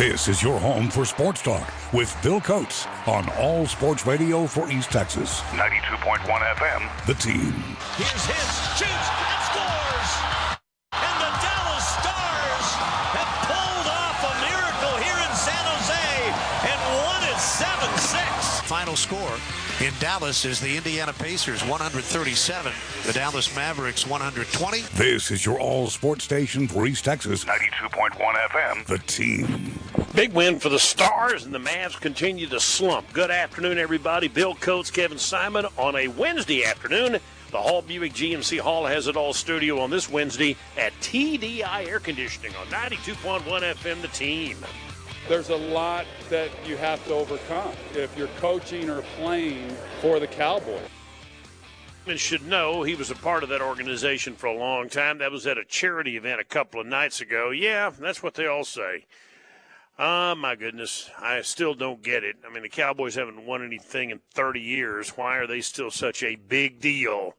This is your home for sports talk with Bill Coates on All Sports Radio for East Texas. 92.1 FM, the team. Here's Hicks, shoots, and scores! And the Dallas Stars have pulled off a miracle here in San Jose and won it 7-6. Final score in Dallas is the Indiana Pacers 137, the Dallas Mavericks 120. This is your all sports station for East Texas. 92.1 FM, the team. Big win for the Stars, and the Mavs continue to slump. Good afternoon, everybody. Bill Coates, Kevin Simon on a Wednesday afternoon. The Hall Buick GMC Hall has it all studio on this Wednesday at TDI Air Conditioning on 92.1 FM, the team. there's a lot that you have to overcome if you're coaching or playing for the Cowboys. And should know he was a part of that organization for a long time. That was at a charity event a couple of nights ago. Yeah, that's what they all say. Ah, my goodness. I still don't get it. I mean, the Cowboys haven't won anything in 30 years. Why are they still such a big deal?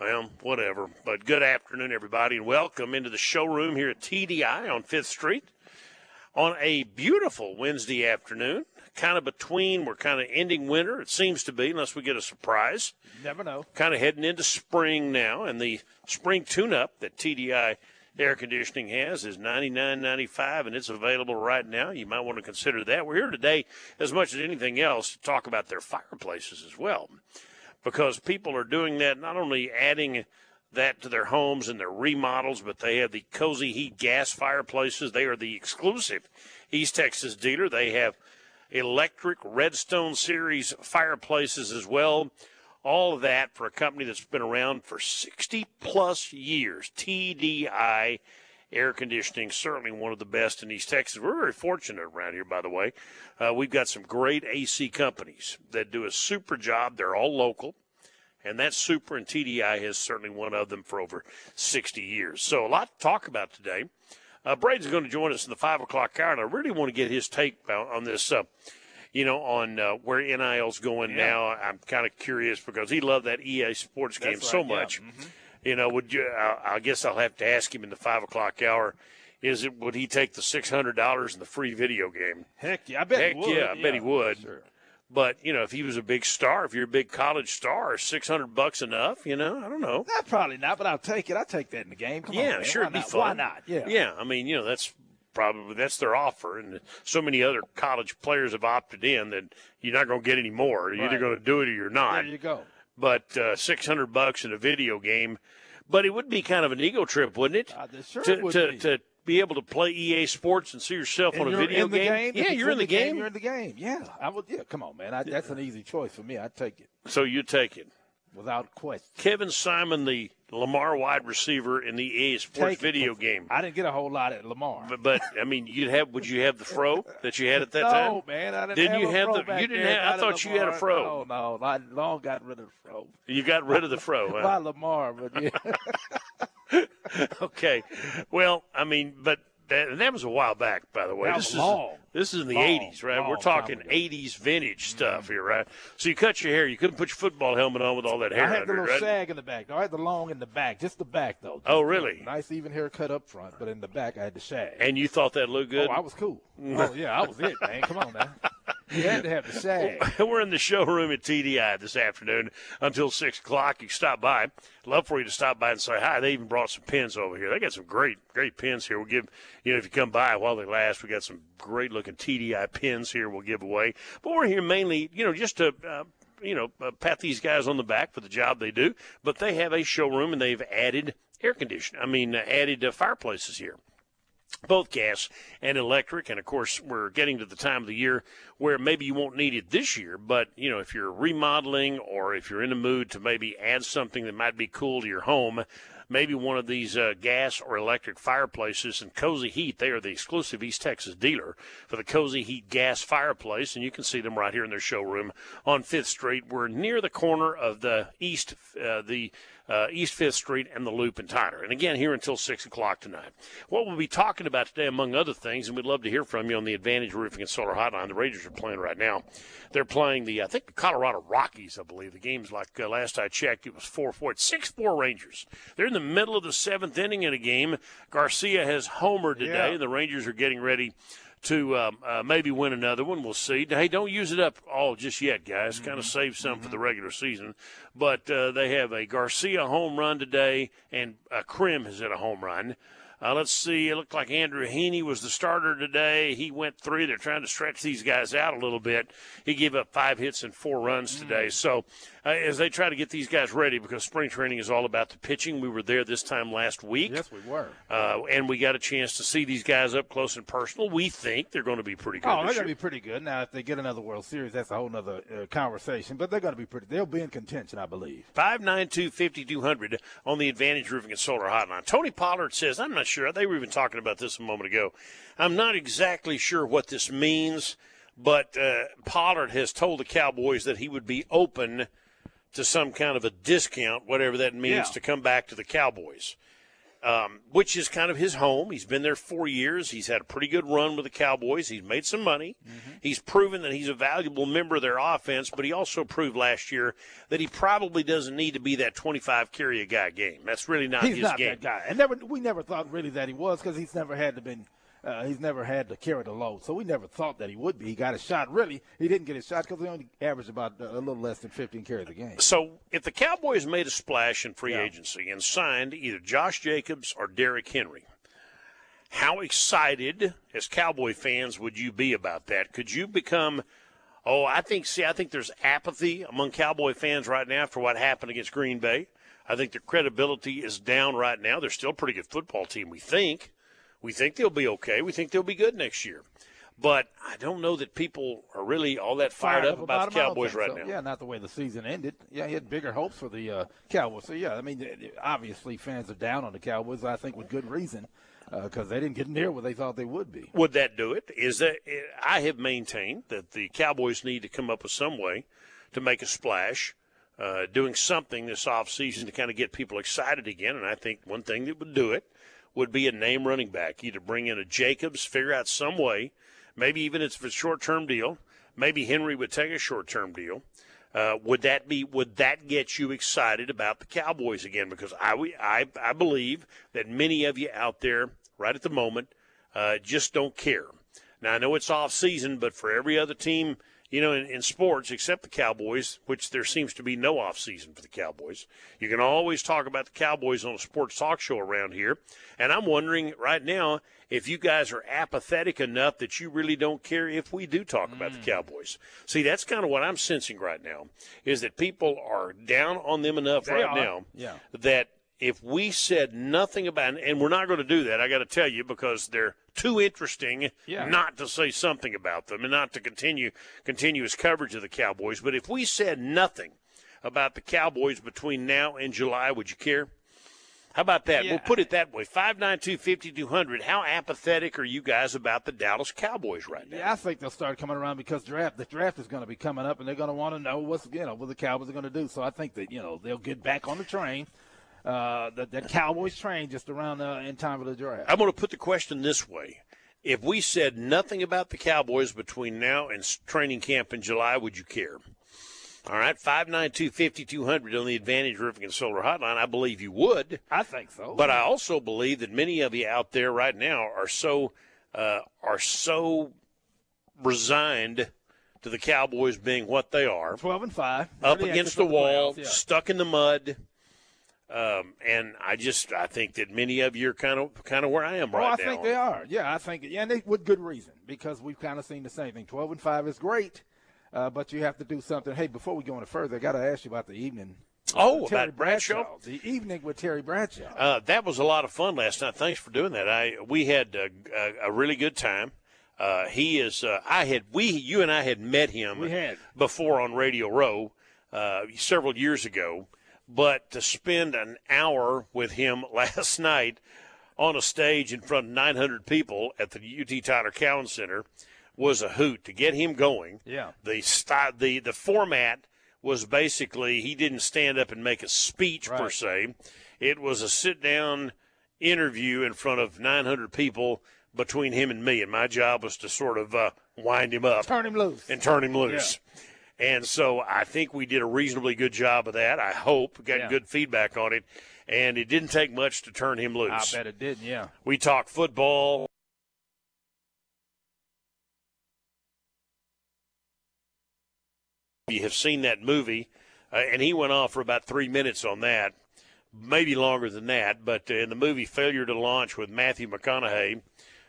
Well, whatever. But good afternoon, everybody, and welcome into the showroom here at TDI on Fifth Street on a beautiful Wednesday afternoon. Kind of between, we're kind of ending winter, it seems to be, unless we get a surprise. Never know. Kind of heading into spring now, and the spring tune up that TDI air conditioning has is $99.95, and it's available right now. You might want to consider that. We're here today, as much as anything else, to talk about their fireplaces as well, because people are doing that, not only adding that to their homes and their remodels, but they have the Cozy Heat gas fireplaces. They are the exclusive East Texas dealer. They have electric Redstone Series fireplaces as well. All of that for a company that's been around for 60 plus years. TDI Air Conditioning, certainly one of the best in East Texas. We're very fortunate around here, by the way. Uh, we've got some great AC companies that do a super job. They're all local. And that super and TDI is certainly one of them for over 60 years. So a lot to talk about today. Uh, Braden's going to join us in the five o'clock hour, and I really want to get his take on, on this. Uh, you know, on uh, where NIL's going Yeah. now. I'm kind of curious because he loved that EA Sports game That's so right, yeah. much. Mhm. You know, would you? I I guess I'll have to ask him in the five o'clock hour. Is it would he take the six hundred dollars and the free video game? Heck yeah, I bet Heck he would. yeah, I bet he would. Sure. But you know, if he was a big star, if you're a big college star, six hundred bucks enough? You know, I don't know. Nah, probably not, but I'll take it. I'll take that in the game. Come yeah, man. sure, it'd be not? fun. Why not? Yeah. yeah. I mean, you know, that's probably that's their offer, and so many other college players have opted in that you're not going to get any more. You're either going to do it or you're not. There you go. But uh, six hundred bucks in a video game, but it would be kind of an ego trip, wouldn't it? Uh, sure to would to, be. to be able to play EA Sports and see yourself And on a you're video in the game. Yeah, you're it's in the game. You're in the game. Yeah, I would. Yeah, come on, man. I, that's an easy choice for me. I'd take it So you take it. Without question. Kevin Simon, the Lamar wide receiver in the EA Sports Take video game. I didn't get a whole lot at Lamar. But, but I mean, you'd have. Would you have the fro that you had at that no, time? man. I didn't, Didn't have you have fro the- you didn't there, have- I thought you had a fro. No, no. I long got rid of the fro. You got rid of the fro. huh? By Lamar, but yeah. okay. Well, I mean, but that, that was a while back, by the way. That this is long. this is in the Long, '80s, right? We're talking '80s vintage stuff here, right? So you cut your hair. You couldn't put your football helmet on with all that hair I had the under it, little right? sag in the back. I had the long in the back, just the back though. Oh, really? Nice even hair cut up front, but in the back I had the shag. And you thought that looked good? Oh, I was cool. oh yeah, I was it, man. Come on now. You had to have the shag. We're in the showroom at TDI this afternoon until 6 o'clock. You stop by. Love for you to stop by and say hi. They even brought some pins over here. They got some great, great pins here. We'll give, you know, if you come by while they last, we got some great looking TDI pins here we'll give away. But we're here mainly, you know, just to, uh, you know, uh, pat these guys on the back for the job they do. But they have a showroom and they've added air conditioning. I mean, uh, added uh, fireplaces here both gas and electric. And of course, we're getting to the time of the year where maybe you won't need it this year, but you know, if you're remodeling or if you're in the mood to maybe add something that might be cool to your home, maybe one of these uh, gas or electric fireplaces and Cozy Heat, they are the exclusive East Texas dealer for the Cozy Heat gas fireplace, and you can see them right here in their showroom on Fifth Street. We're near the corner of the East, uh, the uh, East Fifth Street and the Loop and Tyler. And again, here until 6 o'clock tonight. What we'll be talking about today, among other things, and we'd love to hear from you on the Advantage Roofing and Solar Hotline. The Rangers are playing right now. They're playing the, I think, the Colorado Rockies, I believe. The game's like uh, last I checked, it was 4 4. It's 6 4 Rangers. They're in the middle of the seventh inning in a game. Garcia has homered today. Yeah. The Rangers are getting ready to um, uh, maybe win another one. We'll see. Hey, don't use it up all just yet, guys. Kind of save some for the regular season. But uh, they have a Garcia home run today, and uh, Krim has hit a home run. Uh, let's see. It looked like Andrew Heaney was the starter today. He went three. They're trying to stretch these guys out a little bit. He gave up five hits and four runs today. So uh, as they try to get these guys ready, because spring training is all about the pitching. We were there this time last week. Yes, we were. Uh, and we got a chance to see these guys up close and personal. We think they're going to be pretty good. Oh, they're going to be pretty good. Now, if they get another World Series, that's a whole other uh, conversation. But they're going to be pretty. They'll be in contention, I believe. 592 5200 on the Advantage Roofing and Solar Hotline. Tony Pollard says, I'm not sure. They were even talking about this a moment ago. I'm not exactly sure what this means, but uh, Pollard has told the Cowboys that he would be open to some kind of a discount, whatever that means, Yeah. to come back to the Cowboys. Um, which is kind of his home. He's been there four years. He's had a pretty good run with the Cowboys. He's made some money. He's proven that he's a valuable member of their offense, but he also proved last year that he probably doesn't need to be that 25 carry a guy game. That's really not he's his not game. that guy, and never. We never thought really that he was because he's never had to been. Uh, he's never had to carry the load, so we never thought that he would be. He got a shot. Really, he didn't get a shot because he only averaged about uh, a little less than 15 carries a game. So if the Cowboys made a splash in free Yeah. agency and signed either Josh Jacobs or Derrick Henry, how excited as Cowboy fans would you be about that? Could you become Oh, I think see I think there's apathy among Cowboy fans right now for what happened against Green Bay. I think their credibility is down right now. They're still a pretty good football team, we think. We think they'll be okay. We think they'll be good next year. But I don't know that people are really all that fired, up, about, the him, I don't Cowboys right so. now. Yeah, not the way the season ended. Yeah, he had bigger hopes for the uh, Cowboys. So yeah, I mean, th- th- obviously fans are down on the Cowboys. I think with good reason because they didn't get near what they thought they would be. Would that do it? Is that I have maintained that the Cowboys need to come up with some way to make a splash, uh, doing something this offseason to kind of get people excited again. And I think one thing that would do it would be a name running back. Either bring in a Jacobs, figure out some way, maybe even if it's a short term deal. Maybe Henry would take a short term deal. Uh, would that be? Would that get you excited about the Cowboys again? Because I, I, I believe that many of you out there, right at the moment, uh, just don't care. Now I know it's off season, but for every other team, you know, in, in sports except the Cowboys, which there seems to be no off season for the Cowboys, you can always talk about the Cowboys on a sports talk show around here. And I'm wondering right now if you guys are apathetic enough that you really don't care if we do talk about the hmm. Cowboys. See, that's kind of what I'm sensing right now is that people are down on them enough They right are. now Yeah. that if we said nothing about and we're not going to do that, I got to tell you because they're too interesting Yeah. not to say something about them and not to continue continuous coverage of the Cowboys. But if we said nothing about the Cowboys between now and July, would you care? How about that? Yeah. We'll put it that way. 592 5200. How apathetic are you guys about the Dallas Cowboys right now? Yeah, I think they'll start coming around because draft the draft is going to be coming up, and they're going to want to know what's you know what the Cowboys are going to do. So I think that you know they'll get back on the train, uh, the, the Cowboys train just around uh, in time for the draft. I'm going to put the question this way. If we said nothing about the Cowboys between now and training camp in July, would you care? All right, 592 5200 on the Advantage Roofing and Solar Hotline. I believe you would. I think so. But I also believe that many of you out there right now are so uh, are so resigned to the Cowboys being what they are, twelve and five, up against the wall, playoffs, yeah. stuck in the mud. Um, and I just I think that many of you are kind of kind of where I am Oh, right I now. I think they are. Yeah, I think, yeah, and they, with good reason because we've kind of seen the same thing. Twelve and five is great, uh, but you have to do something. Hey, before we go any further, I got to ask you about the evening. Oh, Terry about Bradshaw. The evening with Terry Bradshaw. Uh, that was a lot of fun last night. Thanks for doing that. I we had a, a, a really good time. Uh, he is. Uh, I had we you and I had met him We had. before on Radio Row uh, several years ago, but to spend an hour with him last night on a stage in front of 900 people at the UT Tyler Cowan Center was a hoot. To get him going, Yeah. the style, the the format was basically he didn't stand up and make a speech per se. It was a sit down interview in front of 900 people between him and me, and my job was to sort of uh, wind him up Turn him loose. and turn him loose. And so I think we did a reasonably good job of that. I hope got yeah. good feedback on it, and it didn't take much to turn him loose. I bet it didn't. Yeah. We talked football. You have seen that movie, uh, and he went off for about three minutes on that, maybe longer than that. But uh, in the movie Failure to Launch with Matthew McConaughey,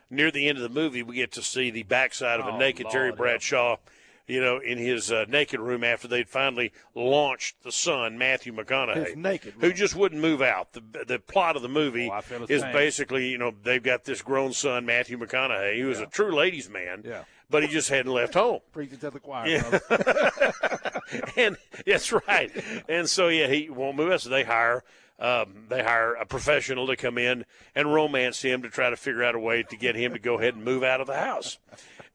near the end of the movie, we get to see the backside of a oh, naked Lord, Terry Bradshaw. Yeah you know, in his uh, naked room after they'd finally launched the son, Matthew McConaughey, His naked who just wouldn't move out. The the plot of the movie Oh, I feel his is basically, you know, they've got this grown son, Matthew McConaughey, who was a true ladies' man, Yeah. but he just hadn't left home. Preaching to the choir, Yeah. and that's right. And so yeah, he won't move out. So they hire um, they hire a professional to come in and romance him to try to figure out a way to get him to go ahead and move out of the house.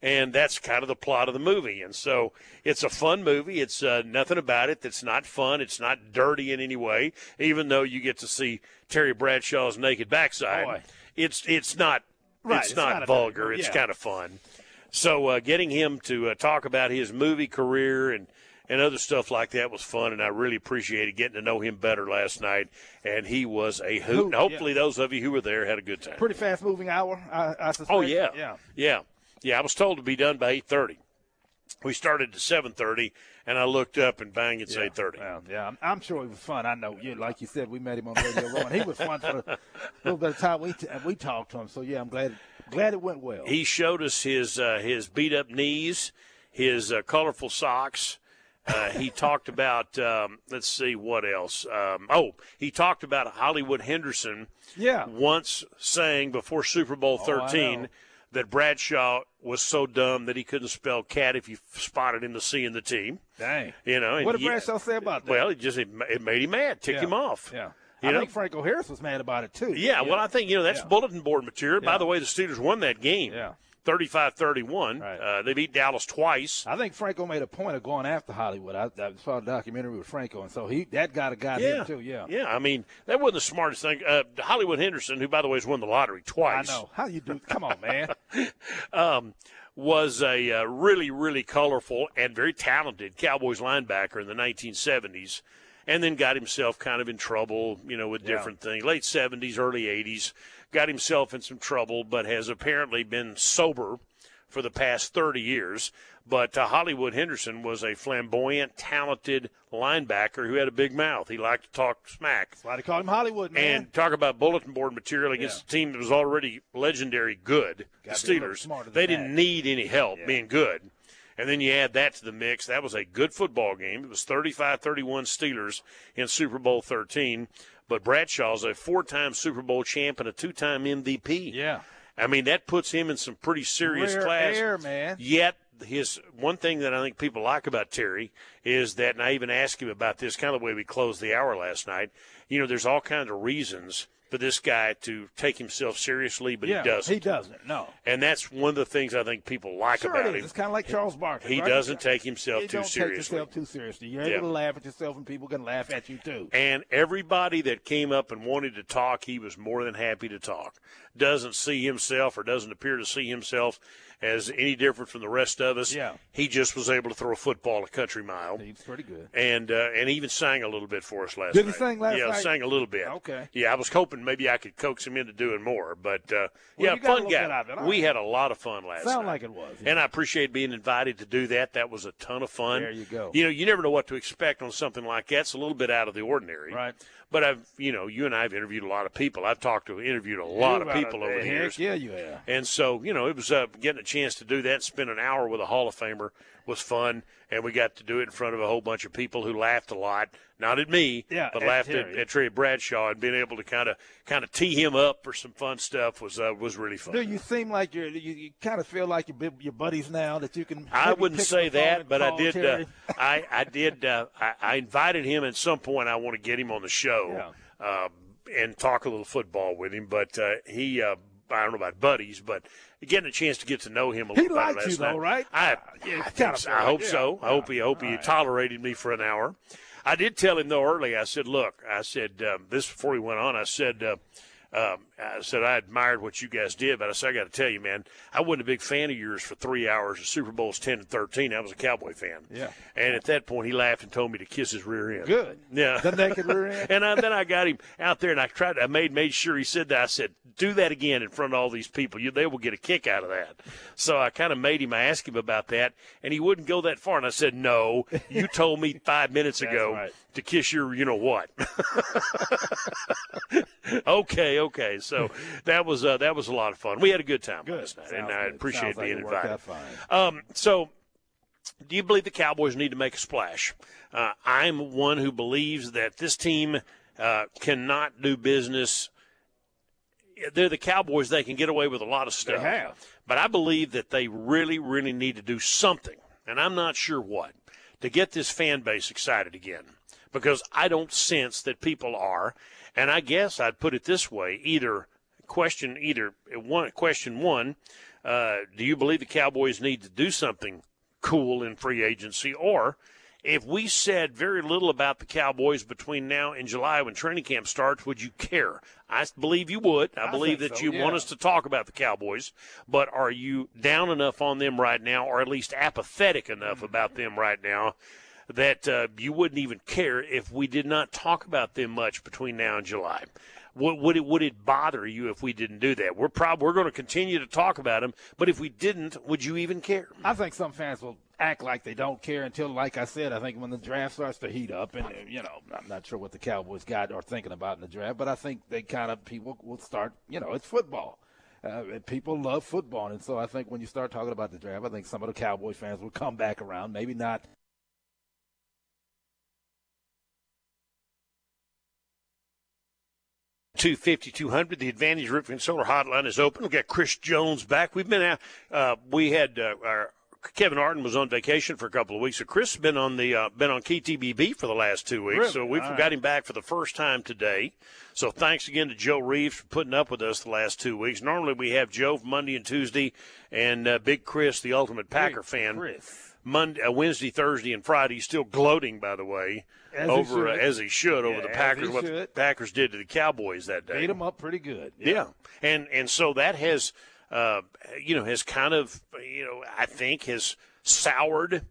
And that's kind of the plot of the movie. And so it's a fun movie. It's uh, nothing about it that's not fun. It's not dirty in any way, even though you get to see Terry Bradshaw's naked backside. Boy. It's it's not Right, it's, it's not, not vulgar. It's yeah. kind of fun. So uh, getting him to uh, talk about his movie career and and other stuff like that was fun, and I really appreciated getting to know him better last night. And he was a hoot. Hoot, And hopefully, those of you who were there had a good time. Pretty fast moving hour, I, I suspect. Oh yeah, Yeah. yeah, yeah. I was told to be done by eight thirty. We started at seven thirty, and I looked up and bang, it's eight thirty. Well, yeah, I'm, I'm sure it was fun. I know, you like you said, we met him on Radio Row, and he was fun for a little bit of time. We t- we talked to him, so yeah, I'm glad glad it went well. He showed us his uh, his beat up knees, his uh, colorful socks. Uh, he talked about um, let's see what else. Um, oh, he talked about Hollywood Henderson. Yeah. Once saying before Super Bowl Oh, thirteen. That Bradshaw was so dumb that he couldn't spell cat if you spotted him the C in the team. Dang. You know. What did he- Bradshaw say about that? Well, it just it, it made him mad, ticked yeah. him off. Yeah. You I know? think Franco Harris was mad about it too. Yeah, well, I think, you know, that's Yeah. bulletin board material. By the way, the Steelers won that game. Yeah. 35 31. Right. Uh, they beat Dallas twice. I think Franco made a point of going after Hollywood. I, I saw a documentary with Franco, and so he that got a guy him too. Yeah. Yeah, I mean, that wasn't the smartest thing. Uh, Hollywood Henderson, who, by the way, has won the lottery twice. I know. How you do? Come on, man. was a uh, really, really colorful and very talented Cowboys linebacker in the 1970s, and then got himself kind of in trouble, you know, with Yeah. different things. Late 70s, early 80s, got himself in some trouble, but has apparently been sober for the past 30 years. But uh, Hollywood Henderson was a flamboyant, talented linebacker who had a big mouth. He liked to talk smack. That's why they call him Hollywood, man. And talk about bulletin board material against Yeah. a team that was already legendary good, Gotta the be a little Steelers. They that. didn't need any help Yeah. being good. And then you add that to the mix. That was a good football game. It was 35 31 Steelers in Super Bowl 13. But Bradshaw's a four time Super Bowl champ and a two time MVP. yeah. I mean, that puts him in some pretty serious Rare class. air, man. Yet his one thing that I think people like about Terry is that, and I even asked him about this, kind of the way we closed the hour last night. You know, there's all kinds of reasons for this guy to take himself seriously, but yeah. he doesn't. He doesn't. No. and that's one of the things I think people like Sure about it him. It's kind of like Charles Barkley. He right? doesn't take himself You too don't take seriously. yourself too seriously. You're Yeah. able to laugh at yourself, and people can laugh at you too. And everybody that came up and wanted to talk, he was more than happy to talk. Doesn't see himself or doesn't appear to see himself as any different from the rest of us. Yeah. He just was able to throw a football a country mile. He's pretty good. And uh, and even sang a little bit for us last night. Did he sing last yeah, night? Yeah, sang a little bit. Okay. Yeah, I was hoping maybe I could coax him into doing more, but uh, yeah, you got a fun guy. it. We had a lot of fun last night. Sound night. like it was, yeah. And I appreciate being invited to do that. That was a ton of fun. There you go. You know, you never know what to expect on something like that. It's a little bit out of the ordinary. Right. But I've, you know, you and I have interviewed a lot of people. I've talked to, interviewed a lot of people over the years. Yeah, you have. And so, you know, it was uh, getting a chance to do that, spend an hour with a Hall of Famer was fun, and we got to do it in front of a whole bunch of people who laughed a lot. Not at me, Yeah, but at laughed at, Terry. at Terry Bradshaw, and being able to kind of kind of tee him up for some fun stuff was uh, was really fun. Do you seem like you're you, you kind of feel like you're your buddies now that you can? I wouldn't say up the phone that, but I did. Uh, I I did. Uh, I, I invited him at some point. I want to get him on the show um, and talk a little football with him. But uh, he, uh, I don't know about buddies, but getting a chance to get to know him a little liked last you, though, right? I, yeah, I, think so. I hope yeah, so. I hope he. I hope he right. tolerated me for an hour. I did tell him though early. I said, "Look," I said um, this before he went on. I said. Uh, um, I said I admired what you guys did, but I said I got to tell you, man, I wasn't a big fan of yours for three hours. of Super Bowl's ten and thirteen. I was a Cowboy fan. Yeah. And at that point, he laughed and told me to kiss his rear end. Good. Yeah. The naked rear end? and I, then I got him out there, and I tried. I made made sure he said that. I said, do that again in front of all these people. You, they will get a kick out of that. So I kind of made him. I asked him about that, and he wouldn't go that far. And I said, "No, you told me five minutes ago right. to kiss your, you know what." okay, okay. So that was uh, that was a lot of fun. We had a good time Good. last night, Sounds and I appreciate Sounds like being it invited. Um, so, do you believe the Cowboys need to make a splash? Uh, I'm one who believes that this team uh, cannot do business. They're the Cowboys; they can get away with a lot of stuff. have. But I believe that they really, really need to do something, and I'm not sure what, to get this fan base excited again. Because I don't sense that people are, and I guess I'd put it this way: either question, either one question one, uh, do you believe the Cowboys need to do something cool in free agency, or if we said very little about the Cowboys between now and July when training camp starts, would you care? I believe you would. I, I believe that so, you want us to talk about the Cowboys, but are you down enough on them right now, or at least apathetic enough about them right now? That uh, you wouldn't even care if we did not talk about them much between now and July. Would, would it would it bother you if we didn't do that? We're prob- we're going to continue to talk about them, but if we didn't, would you even care? I think some fans will act like they don't care until, like I said, I think when the draft starts to heat up, and you know, I'm not sure what the Cowboys got or thinking about in the draft, but I think they kind of people will start. You know, it's football. Uh, people love football, and so I think when you start talking about the draft, I think some of the Cowboy fans will come back around. Maybe not. Two fifty two hundred. The Advantage Roofing and Solar Hotline is open. We've got Chris Jones back. We've been out. Uh, we had uh, our Kevin Arden was on vacation for a couple of weeks, so Chris has been on the uh, been on KTBB for the last two weeks. Really? So we've All got him back for the first time today. So thanks again to Joe Reeves for putting up with us the last two weeks. Normally we have Joe Monday and Tuesday, and uh, Big Chris, the ultimate Packer fan. Chris. Monday, uh, Wednesday, Thursday, and Friday. Still gloating, by the way, As he over uh, as he should over Yeah, the Packers. he What the. Packers did to the Cowboys that day. Beat them up pretty good. Yeah, and and so that has, uh, you know, has kind of, you know, I think has soured.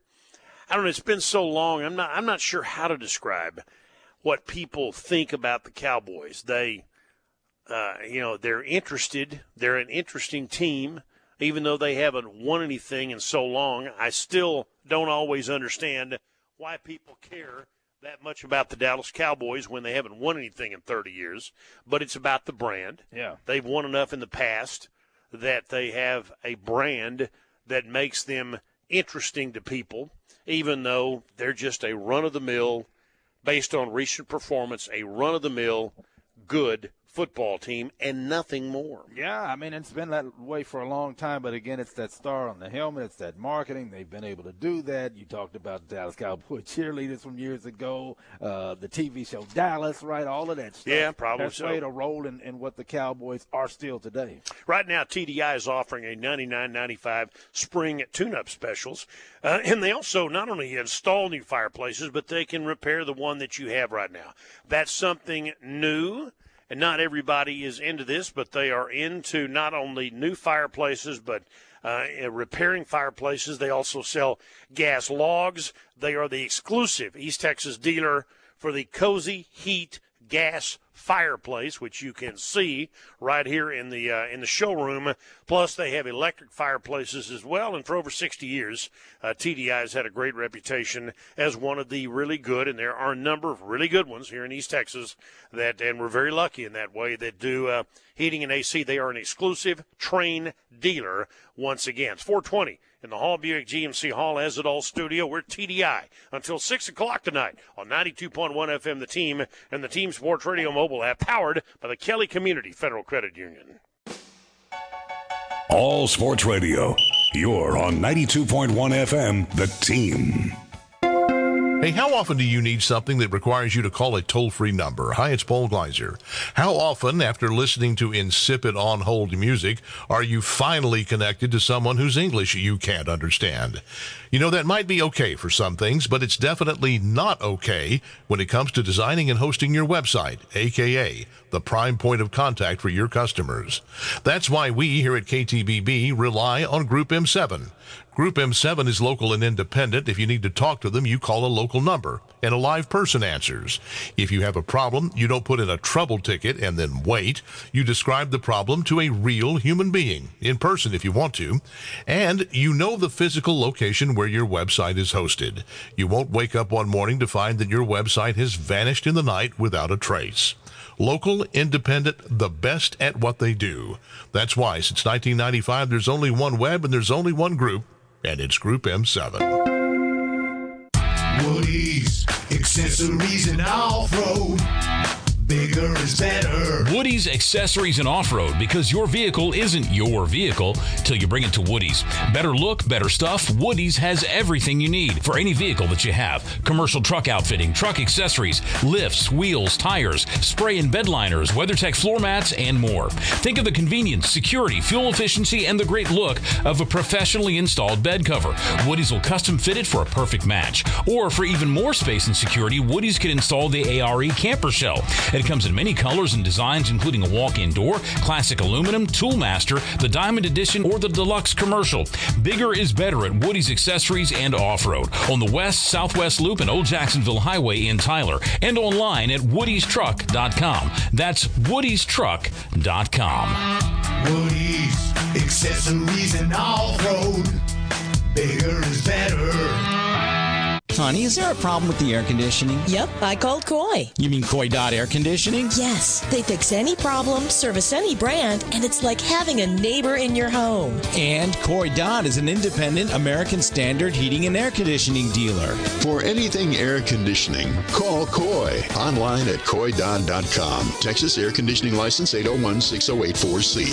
I don't know. It's been so long. I'm not. I'm not sure how to describe what people think about the Cowboys. They, uh, you know, they're interested. They're an interesting team, even though they haven't won anything in so long. I still don't always understand why people care that much about the Dallas Cowboys when they haven't won anything in 30 years. But it's about the brand. Yeah. They've won enough in the past that they have a brand that makes them interesting to people, even though they're just a run of the mill, based on recent performance, a run of the mill, good football team, and nothing more. Yeah, I mean it's been that way for a long time, but again, it's that star on the helmet, it's that marketing. They've been able to do that. You talked about Dallas Cowboy cheerleaders from years ago, uh, the TV show Dallas, right? All of that stuff. Yeah, probably That's so. played a role in, in what the Cowboys are still today. Right now, TDI is offering a $99.95 spring tune-up specials, uh, and they also not only install new fireplaces, but they can repair the one that you have right now. That's something new, and not everybody is into this, but they are into not only new fireplaces, but uh, repairing fireplaces. They also sell gas logs. They are the exclusive East Texas dealer for the Cozy Heat gas fireplace, which you can see right here in the uh, in the showroom. Plus, they have electric fireplaces as well. And for over 60 years, uh, TDI has had a great reputation as one of the really good, and there are a number of really good ones here in East Texas that, and we're very lucky in that way that do uh, heating and AC. They are an exclusive Trane dealer. Once again, it's 420 in the Hall Buick GMC Hall As It All studio. We're TDI until 6 o'clock tonight on 92.1 FM, the team, and the Team Sports Radio mobile app powered by the Kelly Community Federal Credit Union. All Sports Radio. You're on 92.1 FM, the team. Hey, how often do you need something that requires you to call a toll free number? Hi, it's Paul Gleiser. How often, after listening to insipid on hold music, are you finally connected to someone whose English you can't understand? You know, that might be okay for some things, but it's definitely not okay when it comes to designing and hosting your website, aka the prime point of contact for your customers. That's why we here at KTBB rely on Group M7. Group M7 is local and independent. If you need to talk to them, you call a local number and a live person answers. If you have a problem, you don't put in a trouble ticket and then wait. You describe the problem to a real human being in person if you want to. And you know the physical location where your website is hosted. You won't wake up one morning to find that your website has vanished in the night without a trace. Local, independent, the best at what they do. That's why since 1995 there's only one web and there's only one group and it's Group M7. Woody's accessories and off-road. Bigger is better. Woody's Accessories and Off-Road because your vehicle isn't your vehicle till you bring it to Woody's. Better look, better stuff. Woody's has everything you need for any vehicle that you have. Commercial truck outfitting, truck accessories, lifts, wheels, tires, spray and bed liners, WeatherTech floor mats, and more. Think of the convenience, security, fuel efficiency, and the great look of a professionally installed bed cover. Woody's will custom fit it for a perfect match. Or for even more space and security, Woody's can install the ARE camper shell. It comes in many colors and designs, including a walk-in door, classic aluminum, Toolmaster, the Diamond Edition, or the Deluxe Commercial. Bigger is better at Woody's Accessories and Off-Road on the West Southwest Loop and Old Jacksonville Highway in Tyler, and online at Woody'sTruck.com. That's Woody'sTruck.com. Woody's accessories and off-road. Bigger is better. Honey, is there a problem with the air conditioning? Yep, I called Coy. You mean Coy Dot Air Conditioning? Yes, they fix any problem, service any brand, and it's like having a neighbor in your home. And Coy Dot is an independent American Standard heating and air conditioning dealer. For anything air conditioning, call Coy Online at coydot.com. Texas Air Conditioning License 801-6084C.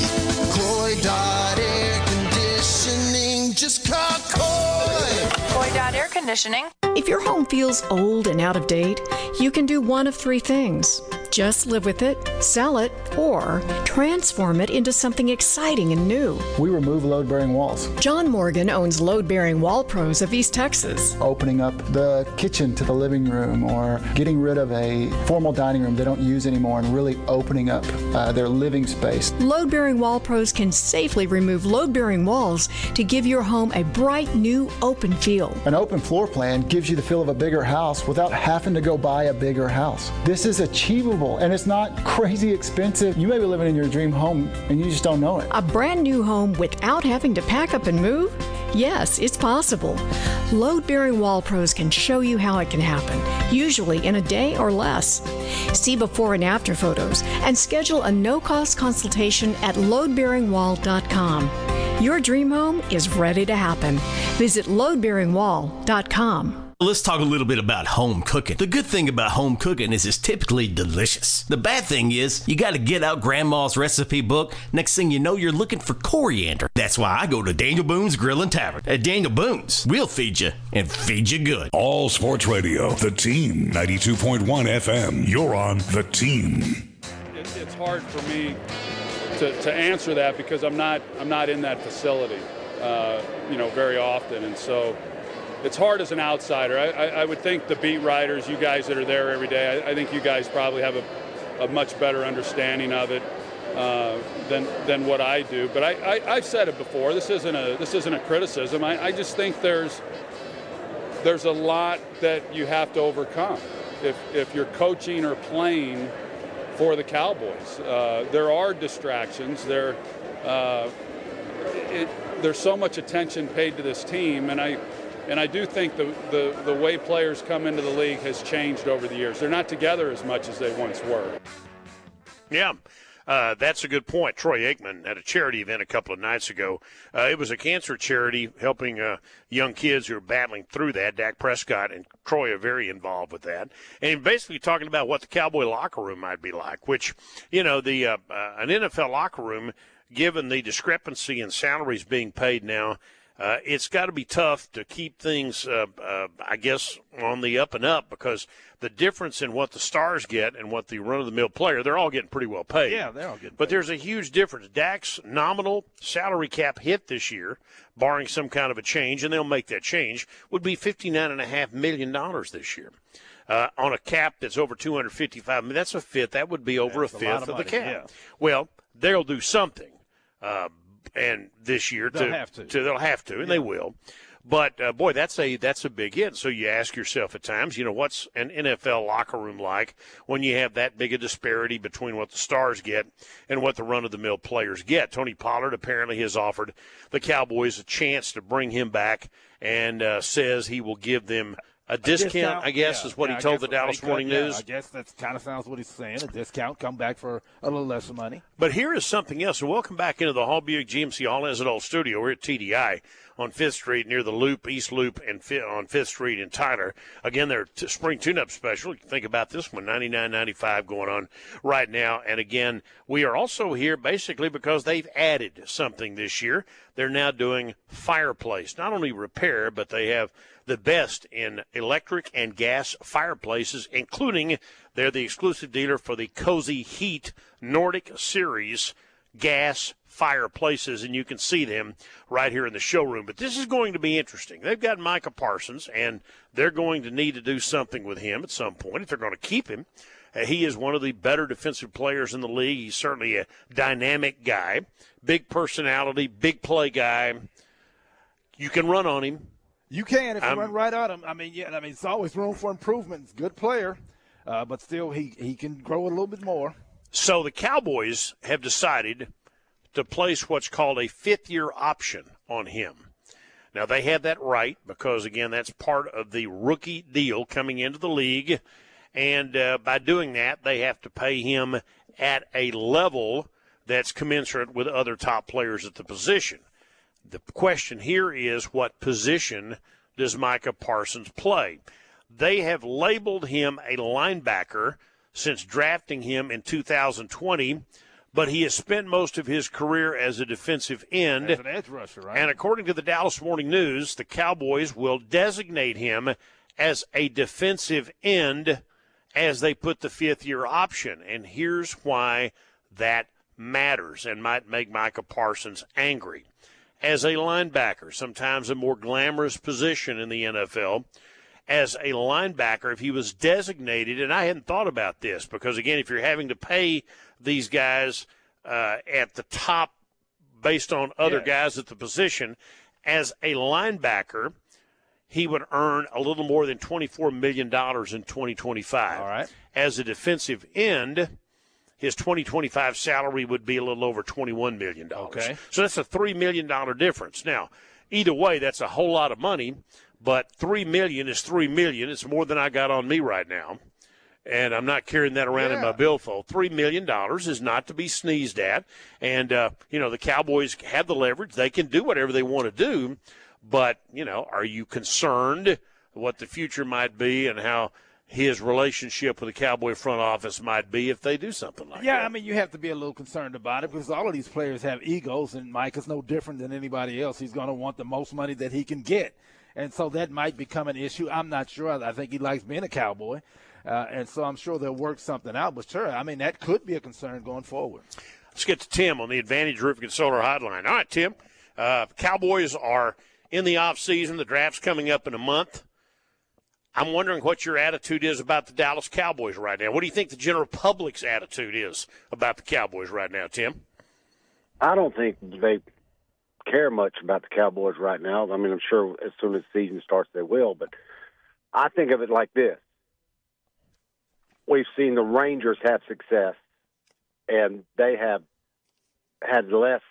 Coy Dot Air Conditioning. Just call Coy. Coy Dot Air Conditioning. If your home feels old and out of date, you can do one of three things. Just live with it, sell it, or transform it into something exciting and new. We remove load bearing walls. John Morgan owns Load Bearing Wall Pros of East Texas. Opening up the kitchen to the living room or getting rid of a formal dining room they don't use anymore and really opening up uh, their living space. Load Bearing Wall Pros can safely remove load bearing walls to give your home a bright, new, open feel. An open floor plan gives you the feel of a bigger house without having to go buy a bigger house. This is achievable and it's not crazy expensive. You may be living in your dream home and you just don't know it. A brand new home without having to pack up and move? Yes, it's possible. Load bearing wall pros can show you how it can happen, usually in a day or less. See before and after photos and schedule a no cost consultation at loadbearingwall.com. Your dream home is ready to happen. Visit loadbearingwall.com. Let's talk a little bit about home cooking. The good thing about home cooking is it's typically delicious. The bad thing is you got to get out grandma's recipe book. Next thing you know, you're looking for coriander. That's why I go to Daniel Boone's Grill and Tavern. At Daniel Boone's, we'll feed you and feed you good. All Sports Radio, the team, 92.1 FM. You're on the team. It, it's hard for me to, to answer that because I'm not I'm not in that facility, uh, you know, very often, and so it's hard as an outsider. I, I, I, would think the beat writers, you guys that are there every day, I, I think you guys probably have a, a, much better understanding of it uh, than than what I do. But I, I, have said it before. This isn't a this isn't a criticism. I, I just think there's there's a lot that you have to overcome if if you're coaching or playing for the Cowboys. Uh, there are distractions. There. Uh, it, there's so much attention paid to this team, and I, and I do think the, the, the way players come into the league has changed over the years. They're not together as much as they once were. Yeah. Uh, that's a good point. Troy Aikman at a charity event a couple of nights ago. Uh, it was a cancer charity helping uh, young kids who are battling through that. Dak Prescott and Troy are very involved with that, and basically talking about what the Cowboy locker room might be like. Which, you know, the uh, uh, an NFL locker room, given the discrepancy in salaries being paid now uh, it's got to be tough to keep things, uh, uh, I guess, on the up and up because the difference in what the stars get and what the run of the mill player, they're all getting pretty well paid. Yeah, they're all getting But there's a huge difference. Dak's nominal salary cap hit this year, barring some kind of a change, and they'll make that change, would be $59.5 million this year. Uh, on a cap that's over 255 that's a fifth. That would be over that's a fifth a of, the cap. yeah. Well, they'll do something. Uh, and this year They'll to, have to. they'll have to, and they will. But uh, boy, that's a that's a big hit. So you ask yourself at times, you know, what's an NFL locker room like when you have that big a disparity between what the stars get and what the run of the mill players get? Tony Pollard apparently has offered the Cowboys a chance to bring him back, and uh, says he will give them a discount. I guess yeah, is what yeah, he told the Dallas pay cut, Morning yeah, News. I guess that kind of sounds what he's saying. A discount, come back for a little less money. But here is something else. And welcome back into the Hall Buick GMC Hall All studio. We're at TDI on Fifth Street near the Loop, East Loop, and Fi- on Fifth Street in Tyler. Again, their t- spring tune-up special. You can think about this one, ninety nine ninety five going on right now. And again, we are also here basically because they've added something this year. They're now doing fireplace, not only repair, but they have the best in electric and gas fireplaces, including they're the exclusive dealer for the Cozy Heat Nordic Series gas fireplaces, and you can see them right here in the showroom. But this is going to be interesting. They've got Micah Parsons, and they're going to need to do something with him at some point if they're going to keep him. Uh, he is one of the better defensive players in the league. He's certainly a dynamic guy, big personality, big play guy. You can run on him. You can if you I'm- run right at him. I mean, yeah, I mean, it's always room for improvement. He's a good player, uh, but still, he he can grow a little bit more. So the Cowboys have decided to place what's called a fifth year option on him. Now, they have that right because, again, that's part of the rookie deal coming into the league. And uh, by doing that, they have to pay him at a level that's commensurate with other top players at the position. The question here is what position does Micah Parsons play? They have labeled him a linebacker since drafting him in 2020, but he has spent most of his career as a defensive end. As an edge rusher, right? And according to the Dallas Morning News, the Cowboys will designate him as a defensive end as they put the fifth year option. And here's why that matters and might make Micah Parsons angry. As a linebacker, sometimes a more glamorous position in the NFL, as a linebacker, if he was designated, and I hadn't thought about this because, again, if you're having to pay these guys uh, at the top based on other guys at the position, as a linebacker, he would earn a little more than $24 million in 2025. All right. As a defensive end, his 2025 salary would be a little over $21 million. Okay. So that's a $3 million difference. Now, either way, that's a whole lot of money, but 3 million is 3 million. It's more than I got on me right now. And I'm not carrying that around in my billfold. $3 million is not to be sneezed at. And, uh, you know, the Cowboys have the leverage. They can do whatever they want to do. But, you know, are you concerned what the future might be and how his relationship with the Cowboy front office might be if they do something like yeah, that? Yeah, I mean, you have to be a little concerned about it because all of these players have egos, and Mike is no different than anybody else. He's going to want the most money that he can get. And so that might become an issue. I'm not sure. I think he likes being a Cowboy. Uh, and so I'm sure they'll work something out. But sure, I mean, that could be a concern going forward. Let's get to Tim on the Advantage Roofing and Solar Hotline. All right, Tim. Uh, Cowboys are in the off season. The draft's coming up in a month. I'm wondering what your attitude is about the Dallas Cowboys right now. What do you think the general public's attitude is about the Cowboys right now, Tim? I don't think they care much about the Cowboys right now. I mean, I'm sure as soon as the season starts, they will. But I think of it like this: we've seen the Rangers have success, and they have had less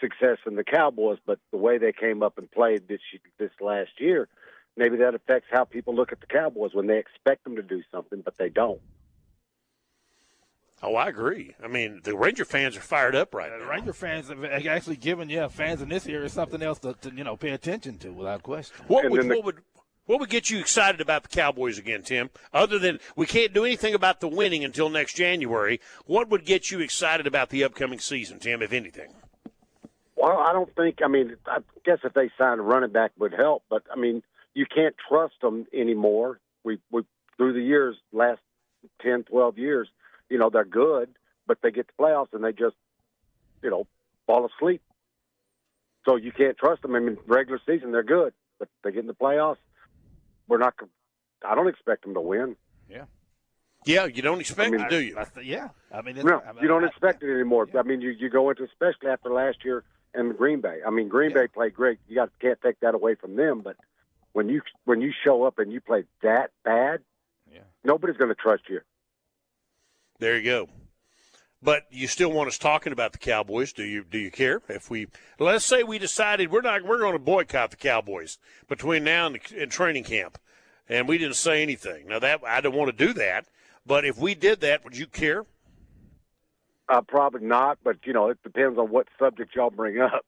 success than the Cowboys. But the way they came up and played this this last year, maybe that affects how people look at the Cowboys when they expect them to do something, but they don't. Oh, I agree. I mean, the Ranger fans are fired up right The now. Ranger fans have actually given yeah fans in this area something else to, to you know pay attention to without question. What would, what would what would get you excited about the Cowboys again, Tim? Other than we can't do anything about the winning until next January, what would get you excited about the upcoming season, Tim, if anything? Well, I don't think. I mean, I guess if they signed a running back would help, but I mean, you can't trust them anymore. We we through the years, last ten, twelve years, you know, they're good, but they get to playoffs and they just, you know, fall asleep. So you can't trust them. I mean, regular season they're good, but they get in the playoffs. We're not. I don't expect them to win. Yeah. Yeah, you don't expect I mean, it, do you? That's the, yeah. I mean, it's, No, I mean, you don't I- expect it anymore. I mean, you, you go into especially after last year, and Green Bay. I mean, Green Bay played great. You got can't take that away from them. But when you when you show up and you play that bad, yeah. nobody's going to trust you. There you go. But you still want us talking about the Cowboys? Do you do you care if we let's say we decided we're not we're going to boycott the Cowboys between now and, the, and training camp, and we didn't say anything. Now that I don't want to do that, but if we did that, would you care? Uh, probably not, but you know it depends on what subject y'all bring up.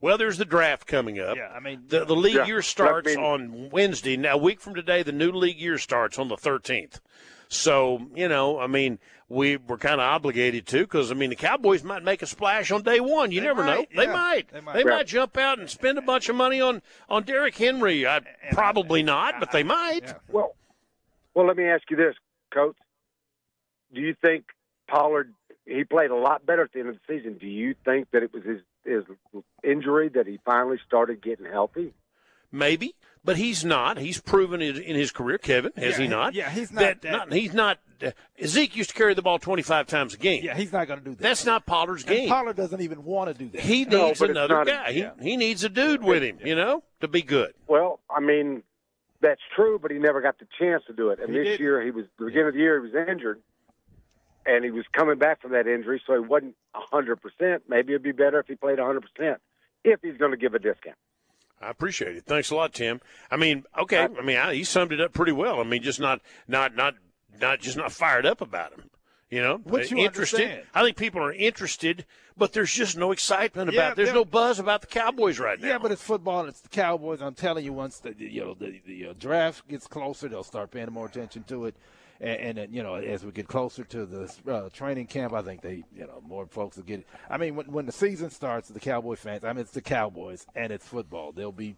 Well, there's the draft coming up. Yeah, I mean the, the league Yeah, year starts I mean- on Wednesday. Now, a week from today, the new league year starts on the 13th. So you know, I mean, we we're kind of obligated to because I mean the Cowboys might make a splash on day one. You They never might, know. They yeah. might. They They might. might, jump out and spend a bunch of money on on Derrick Henry. I, probably not, but they might. Well, well, let me ask you this, Coach. Do you think Pollard? He played a lot better at the end of the season. Do you think that it was his his injury that he finally started getting healthy? Maybe, but he's not. He's proven it in his career, Kevin, has Yeah, he he- not? yeah, he's not That, that- not he's not. Uh, Zeke used to carry the ball 25 times a game. Yeah, he's not going to do that. That's not Pollard's And game. Pollard doesn't even want to do that. He needs but it's another not a- guy. yeah. He, he needs a dude with him, you know, to be good. Well, I mean, that's true, but he never got the chance to do it. And He this didn't. year, he was the beginning of the year, he was injured, and he was coming back from that injury, so he wasn't hundred percent. Maybe it'd be better if he played hundred percent if he's going to give a discount. I appreciate it. Thanks a lot, Tim. I mean, okay. I mean, I, he summed it up pretty well. I mean, just not, not, not, not just not fired up about him. You know, Which you interested. understand. I think people are interested, but there's just no excitement Yeah, about. There's no buzz about the Cowboys right now. Yeah, but it's football. and It's the Cowboys. I'm telling you, once the you know the, the uh, draft gets closer, they'll start paying more attention to it. And, and you know, as we get closer to the uh, training camp, I think they, you know, more folks will get. It. I mean, when when the season starts, the Cowboy fans. I mean, it's the Cowboys and it's football. They'll be,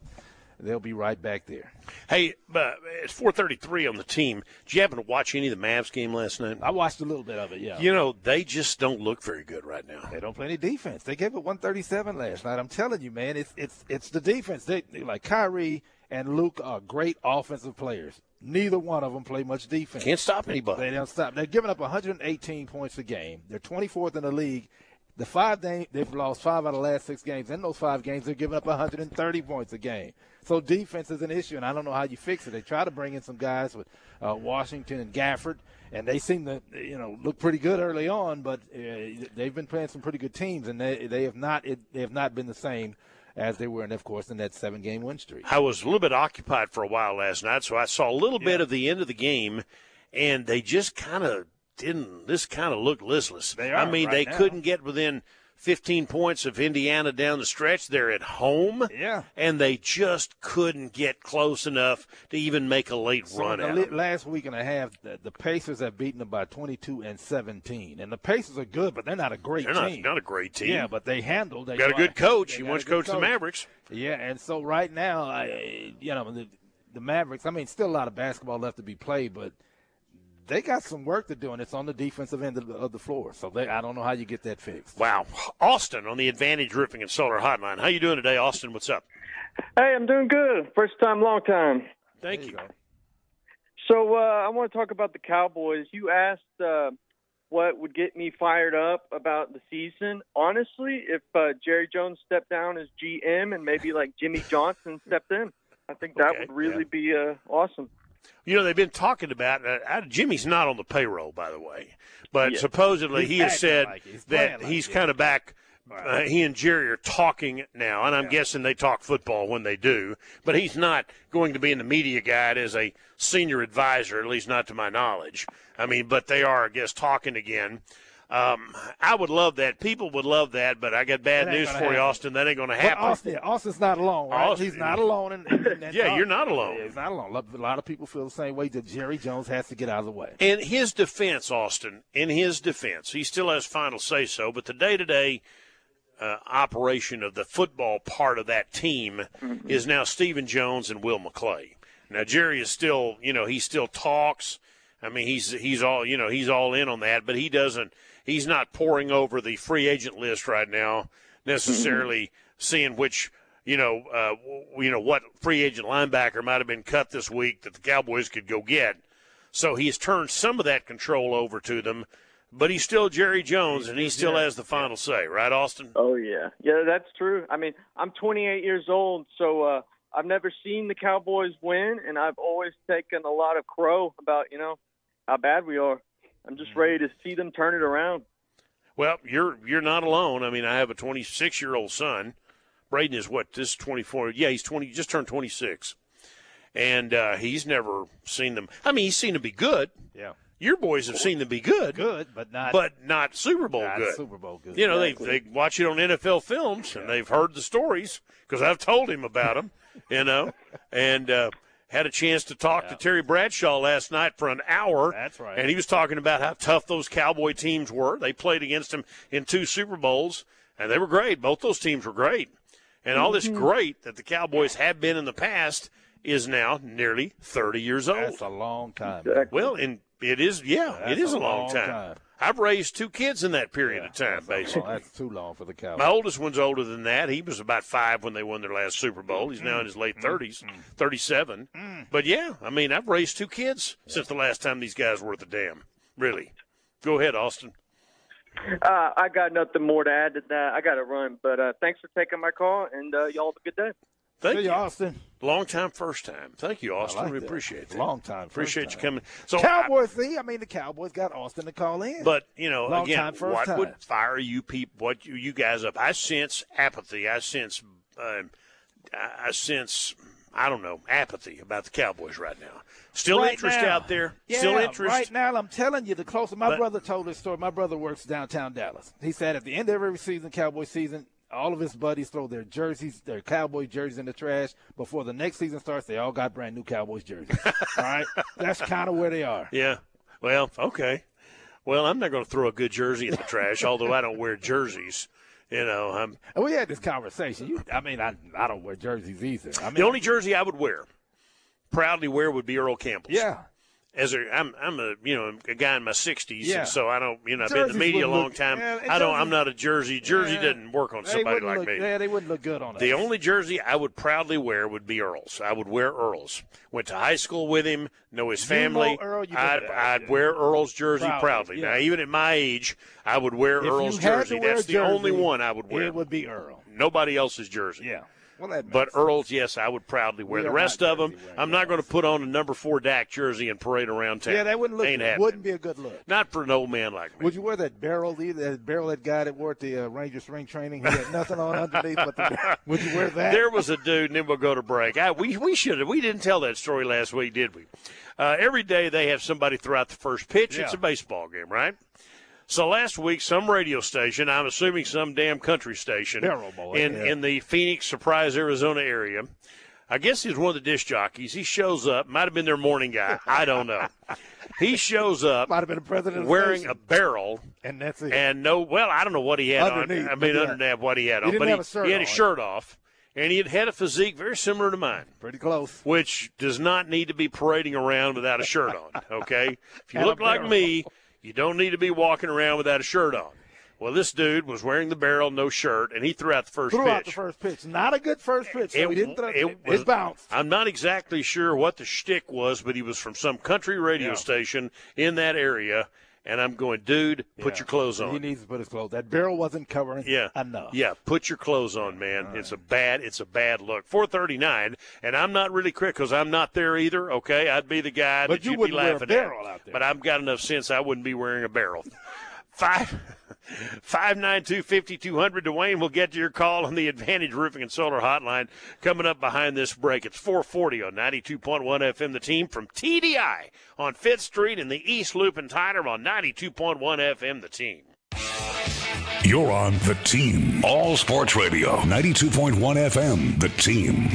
they'll be right back there. Hey, uh, it's 4:33 on the team. Did you happen to watch any of the Mavs game last night? I watched a little bit of it. Yeah. You know, they just don't look very good right now. They don't play any defense. They gave it 137 last night. I'm telling you, man, it's it's it's the defense. They like Kyrie and Luka are great offensive players. Neither one of them play much defense. Can't stop anybody. They don't stop. They're giving up 118 points a game. They're 24th in the league. The five they, they've lost five out of the last six games. In those five games, they're giving up 130 points a game. So defense is an issue, and I don't know how you fix it. They try to bring in some guys with uh, Washington and Gafford, and they seem to you know look pretty good early on. But uh, they've been playing some pretty good teams, and they they have not it, they have not been the same as they were, and of course, in that seven game win streak. I was a little bit occupied for a while last night, so I saw a little bit of the end of the game, and they just kind of didn't. This kind of looked listless. They are, I mean, right they now. couldn't get within 15 points of Indiana down the stretch. They're at home, Yeah. and they just couldn't get close enough to even make a late So run out. li- last week and a half, the, the Pacers have beaten them by 22 and 17, and the Pacers are good, but they're not a great They're not, team. not a great team. Yeah, but they handled. They got a good coach. He once coached the. Mavericks. Yeah, and so right now, I, you know, the, the Mavericks. I mean, still a lot of basketball left to be played, but they got some work to do, and it's on the defensive end of the, of the floor. So they, I don't know how you get that fixed. Wow, Austin on the Advantage Roofing and Solar Hotline. How you doing today, Austin? What's up? Hey, I'm doing good. First time, long time. Thank you. So uh, I want to talk about the Cowboys. You asked uh, what would get me fired up about the season. Honestly, if uh, Jerry Jones stepped down as GM and maybe like Jimmy Johnson stepped in, I think that Okay, would really be uh, awesome. You know, they've been talking about uh, uh, Jimmy's not on the payroll, by the way, but Yeah. supposedly He's he has said like. He's that like he's it. kind of back. Uh, he and Jerry are talking now, and I'm guessing they talk football when they do. But he's not going to be in the media guide as a senior advisor, at least not to my knowledge. I mean, but they are, I guess, talking again. Um, I would love that. People would love that, but I got bad news for you. Austin. That ain't going to But happen. Austin, Austin's not alone. Right? Austin- He's not alone. In, in, Yeah, you're not alone. Yeah, he's not alone. A lot of people feel the same way that Jerry Jones has to get out of the way. In his defense, Austin, in his defense, he still has final say so, but the day to day operation of the football part of that team is now Stephen Jones and Will McClay. Now Jerry is still, you know, he still talks. I mean, he's he's all, you know, he's all in on that, but he doesn't. He's not pouring over the free agent list right now necessarily, seeing which. You know, uh, you know what free agent linebacker might have been cut this week that the Cowboys could go get. So he's turned some of that control over to them. but he's still Jerry Jones, and he still has the final say, right, Austin? Oh yeah, yeah, that's true. I mean, I'm 28 years old, so uh, I've never seen the Cowboys win, and I've always taken a lot of crow about you know how bad we are. I'm just ready to see them turn it around. Well, you're you're not alone. I mean, I have a 26 year old son. Braden is what this 24. Yeah, he's 20. Just turned 26, and uh, he's never seen them. I mean, he's seen them be good. Yeah. Your boys have seen them be good, good, but not but not Super Bowl not good. Super Bowl good. You know, Exactly. they they watch it on NFL films and they've heard the stories because I've told him about them. You know, and uh, had a chance to talk to Terry Bradshaw last night for an hour. That's right. And he was talking about how tough those Cowboy teams were. They played against him in two Super Bowls, and they were great. Both those teams were great. And all this Mhm. great that the Cowboys have been in the past is now nearly 30 years old. That's a long time. Well, and it is, yeah, it That's is a, a long, long time. time. I've raised two kids in that period of time, basically. Well, that's too long for the Cowboys. My oldest one's older than that. He was about five when they won their last Super Bowl. He's now in his late 30s, 37. But yeah, I mean, I've raised two kids since the last time these guys were at the dam. Really. Go ahead, Austin. Uh, I got nothing more to add to that. I got to run, but uh, thanks for taking my call, and uh, y'all have a good day. Thank See you, Austin. Long time, first time. Thank you, Austin. like we that. appreciate that. Long time, first Appreciate you coming. So, Cowboys, see, I mean, the Cowboys got Austin to call in. But you know, Long again, time, first what time. would fire you people? What you, you guys up? I sense apathy. I sense, um, I I sense, I don't know, apathy about the Cowboys right now. Still Right interest now. out there. Yeah, Still interest. Right now, I'm telling you, the closer. My But- brother told this story. My brother works downtown Dallas. He said at the end of every season, Cowboy season, all of his buddies throw their jerseys, their Cowboy jerseys in the trash. Before the next season starts, they all got brand new Cowboys jerseys. all right? That's kind of where they are. Yeah. Well, okay. Well, I'm not going to throw a good jersey in the trash, although I don't wear jerseys. You know, I'm And we had this conversation. You, I mean, I, I don't wear jerseys either. I mean, the only jersey I would wear, proudly wear, would be Earl Campbell's. Yeah. As a, I'm, I'm a, you know, a guy in my 60s, Yeah. and so I don't, you know, I've been in the media a long look- time. yeah, I don't I'm not a jersey. Jersey Yeah. doesn't work on somebody like look, me. Yeah, they wouldn't look good on us. The only jersey I would proudly wear would be Earl's. I would wear Earl's. Went to high school with him, know his family. Earl, I'd, I'd wear Earl's jersey Proudly, proudly. Now, even at my age, I would wear If Earl's jersey. wear That's the only one I would wear. It would be Earl. Nobody else's jersey. Yeah. Well, But Earl's, yes, I would proudly wear. We The rest of them, I'm not going to put on a number four Dak jersey and parade around town. Yeah, that wouldn't look. Ain't good. happening. Wouldn't be a good look. Not for an old man like me. Would you wear that barrel? That barrel, that guy that wore at the uh, Ranger spring training, he had nothing on underneath. But the, would you wear that? There was a dude, and then we'll go to break. I, we we should have. We didn't tell that story last week, did we? Uh, every day they have somebody throw out the first pitch. It's a baseball game, right? So last week, some radio station, I'm assuming some damn country station, boy, in yeah. in the Phoenix, Surprise, Arizona area. I guess he's one of the disc jockeys. He shows up. Might have been their morning guy. I don't know. He shows up. Might have been the president wearing a barrel and that's it. and no, well, I don't know what he had Underneath, on. I mean, yeah. underneath what he had He on, didn't but have he, a shirt he had on. his shirt off, and he had had a physique very similar to mine, Pretty close. which does not need to be parading around without a shirt on. Okay, if you look like me, you don't need to be walking around without a shirt on. Well, this dude was wearing the barrel, no shirt, and he threw out the first Threw pitch. out the first pitch. Not a good first pitch. So It- he didn't throw it it. was- It bounced. I'm not exactly sure what the shtick was, but he was from some country radio Yeah. station in that area, and I'm going, dude, put Yeah. your clothes on. He needs to put his clothes. That barrel wasn't covering Yeah. enough. Yeah, put your clothes on, man. It's a bad it's a bad look. 439, and I'm not really quick because I'm not there either, okay? I'd be the guy But that you you'd be wouldn't wear a laughing barrel at. out there. But I've got enough sense I wouldn't be wearing a barrel. Five five nine two fifty two hundred. Dwayne will get to your call on the Advantage Roofing and Solar Hotline coming up behind this break. It's 440 on 92.1 FM. The team from TDI on Fifth Street in the East Loop and Tyler on 92.1 FM. The team. You're on The Team. All Sports Radio, 92.1 FM. The Team.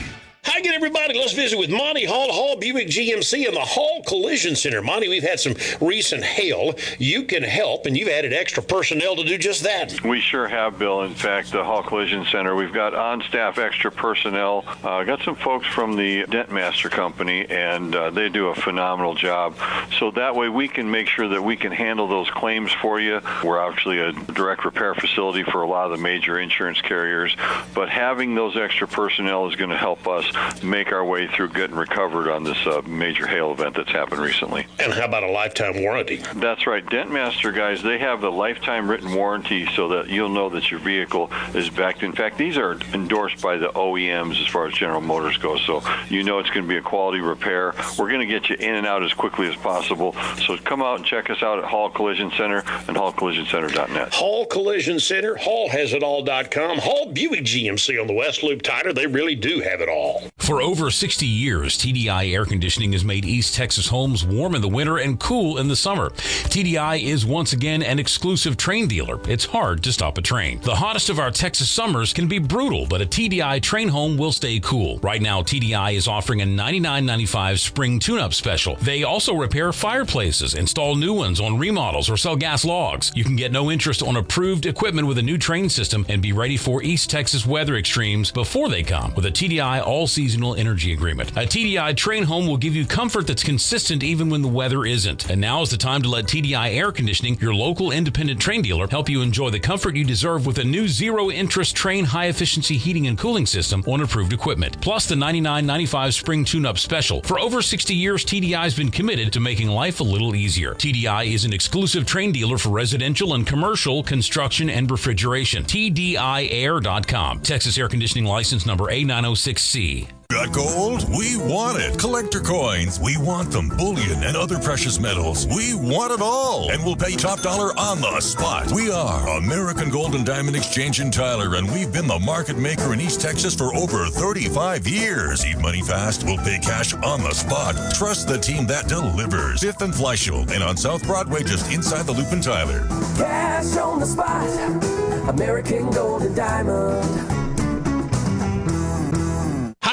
Hi again, everybody. Let's visit with Monty Hall, Hall Buick GMC, and the Hall Collision Center. Monty, we've had some recent hail. You can help, and you've added extra personnel to do just that. We sure have, Bill. In fact, the Hall Collision Center, we've got on-staff extra personnel. Uh, got some folks from the Dent Master Company, and uh, they do a phenomenal job. So that way we can make sure that we can handle those claims for you. We're actually a direct repair facility for a lot of the major insurance carriers, but having those extra personnel is going to help us make our way through getting recovered on this uh, major hail event that's happened recently. And how about a lifetime warranty? That's right. Dentmaster guys, they have the lifetime written warranty so that you'll know that your vehicle is backed. In fact, these are endorsed by the OEMs as far as General Motors goes, so you know it's going to be a quality repair. We're going to get you in and out as quickly as possible. So come out and check us out at Hall Collision Center and hallcollisioncenter.net. Hall Collision Center, hallhasit.all.com, Hall Buick GMC on the West Loop Tyler. They really do have it all. For over 60 years, TDI Air Conditioning has made East Texas homes warm in the winter and cool in the summer. TDI is once again an exclusive Trane dealer. It's hard to stop a Trane. The hottest of our Texas summers can be brutal, but a TDI Trane home will stay cool. Right now, TDI is offering a $99.95 spring tune-up special. They also repair fireplaces, install new ones on remodels, or sell gas logs. You can get no interest on approved equipment with a new Trane system and be ready for East Texas weather extremes before they come with a TDI all seasonal energy agreement. A TDI Trane home will give you comfort that's consistent even when the weather isn't. And now is the time to let TDI Air Conditioning, your local independent Trane dealer, help you enjoy the comfort you deserve with a new zero interest Trane high efficiency heating and cooling system on approved equipment. Plus the $99.95 spring tune up special. For over 60 years, TDI has been committed to making life a little easier. TDI is an exclusive Trane dealer for residential and commercial construction and refrigeration. TDIAir.com. Texas Air Conditioning License number A906C. Got gold? We want it. Collector coins? We want them. Bullion and other precious metals? We want it all. And we'll pay top dollar on the spot. We are American Gold and Diamond Exchange in Tyler, and we've been the market maker in East Texas for over 35 years. Need money fast? We'll pay cash on the spot. Trust the team that delivers. Fifth and Fleishel, and on South Broadway, just inside the loop in Tyler. Cash on the spot. American Gold and Diamond.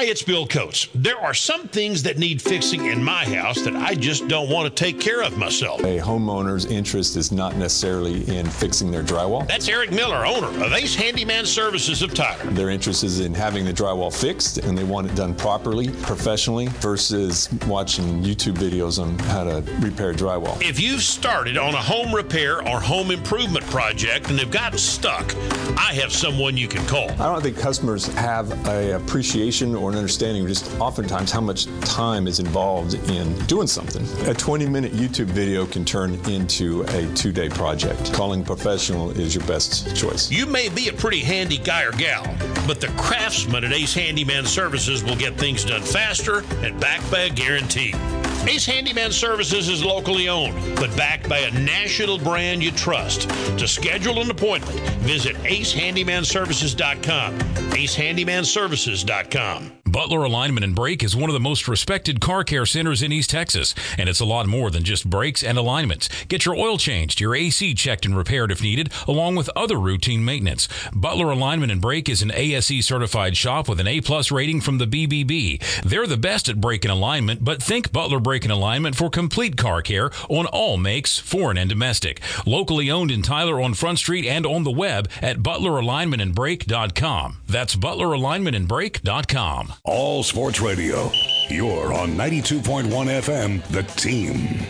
Hi, it's Bill Coates. There are some things that need fixing in my house that I just don't want to take care of myself. A homeowner's interest is not necessarily in fixing their drywall. That's Eric Miller, owner of Ace Handyman Services of Tyler. Their interest is in having the drywall fixed and they want it done properly, professionally, versus watching YouTube videos on how to repair drywall. If you've started on a home repair or home improvement project and have gotten stuck, I have someone you can call. I don't think customers have a appreciation or an understanding of just oftentimes how much time is involved in doing something. A 20 minute YouTube video can turn into a two day project. Calling professional is your best choice. You may be a pretty handy guy or gal, but the craftsman at Ace Handyman Services will get things done faster and backed by a guarantee. Ace Handyman Services is locally owned, but backed by a national brand you trust. To schedule an appointment, visit acehandymanservices.com. acehandymanservices.com. Butler Alignment and Brake is one of the most respected car care centers in East Texas, and it's a lot more than just brakes and alignments. Get your oil changed, your AC checked and repaired if needed, along with other routine maintenance. Butler Alignment and Brake is an ASE certified shop with an A plus rating from the BBB. They're the best at brake and alignment, but think Butler Brake and Alignment for complete car care on all makes, foreign and domestic. Locally owned in Tyler on Front Street and on the web at butleralignmentandbrake.com. That's butleralignmentandbrake.com. All Sports Radio. You're on 92.1 FM, The Team.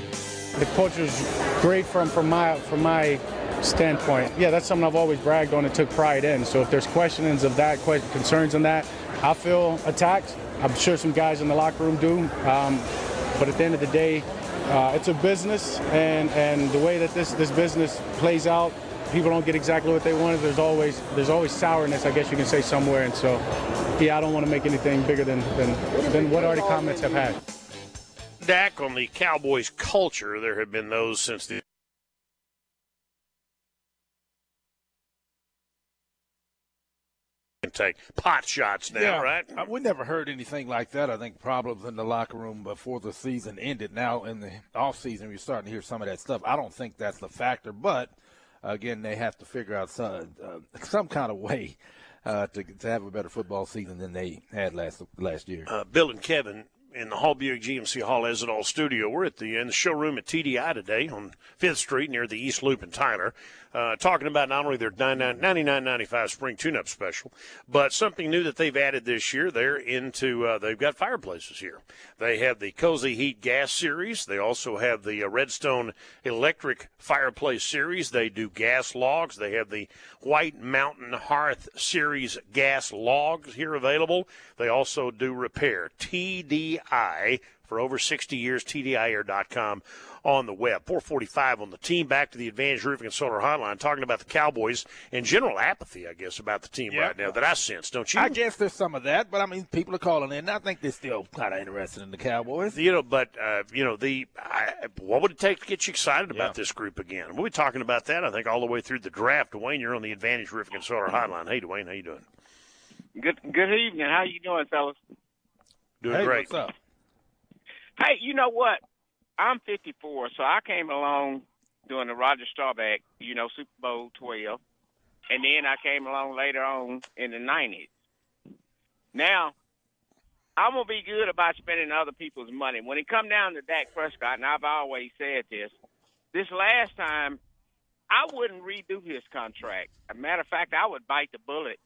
The culture's great from from my from my standpoint. Yeah, that's something I've always bragged on and took pride in. So if there's questions of that, concerns on that, I feel attacked. I'm sure some guys in the locker room do. Um, but at the end of the day, uh, it's a business, and and the way that this this business plays out, people don't get exactly what they wanted. There's always there's always sourness, I guess you can say somewhere. And so, yeah, I don't want to make anything bigger than than, than what already comments have had. Dak on the Cowboys culture. There have been those since the can take pot shots now, right? uh, We never heard anything like that. I think problems in the locker room before the season ended. Now in the off season, you're starting to hear some of that stuff. I don't think that's the factor, but again, they have to figure out some uh, some kind of way uh, to to have a better football season than they had last last year. uh, Bill and Kevin in the Hall Buick GMC Hall as it all studio. We're at the in the showroom at TDI today on Fifth Street near the East Loop in Tyler. Uh, talking about not only their 99.95 spring tune-up special, but something new that they've added this year. They're into uh, they've got fireplaces here. They have the Cozy Heat Gas Series. They also have the uh, Redstone Electric Fireplace Series. They do gas logs. They have the White Mountain Hearth Series gas logs here available. They also do repair. TDI for over 60 years, TDIAir.com on the web. 445 on the team. Back to the Advantage Roofing and Solar Hotline, talking about the Cowboys and general apathy, I guess, about the team right now that I sense, don't you? I guess there's some of that, but I mean, people are calling in. I think they're still kind of interested in the Cowboys. You know, but uh, you know, the I, what would it take to get you excited about this group again? We'll be talking about that, I think, all the way through the draft. Dwayne, you're on the Advantage Roofing and Solar Hotline. Hey, Dwayne, how you doing? Good good evening. How you doing, fellas? Doing hey, great. What's up? Hey, you know what? I'm 54, so I came along during the Roger Staubach, you know, Super Bowl 12, and then I came along later on in the 90s. Now, I'm gonna be good about spending other people's money. When it come down to Dak Prescott, and I've always said this, this last time, I wouldn't redo his contract. As a matter of fact, I would bite the bullet,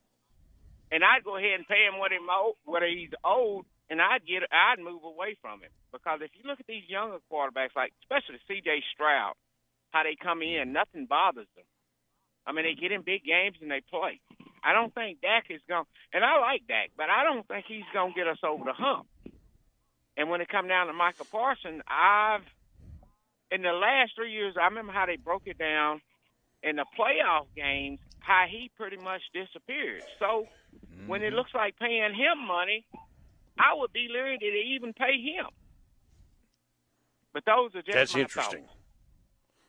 and I'd go ahead and pay him what owe- what he's owed, and I'd get I'd move away from him because if you look at these younger quarterbacks, like especially C.J. Stroud, how they come in, nothing bothers them. I mean, they get in big games and they play. I don't think Dak is going, and I like Dak, but I don't think he's going to get us over the hump. And when it come down to Micah Parsons, I've in the last three years, I remember how they broke it down in the playoff games, how he pretty much disappeared. So when it mm-hmm. looks like paying him money, I would be leery to even pay him. But those are just That's my interesting. thoughts.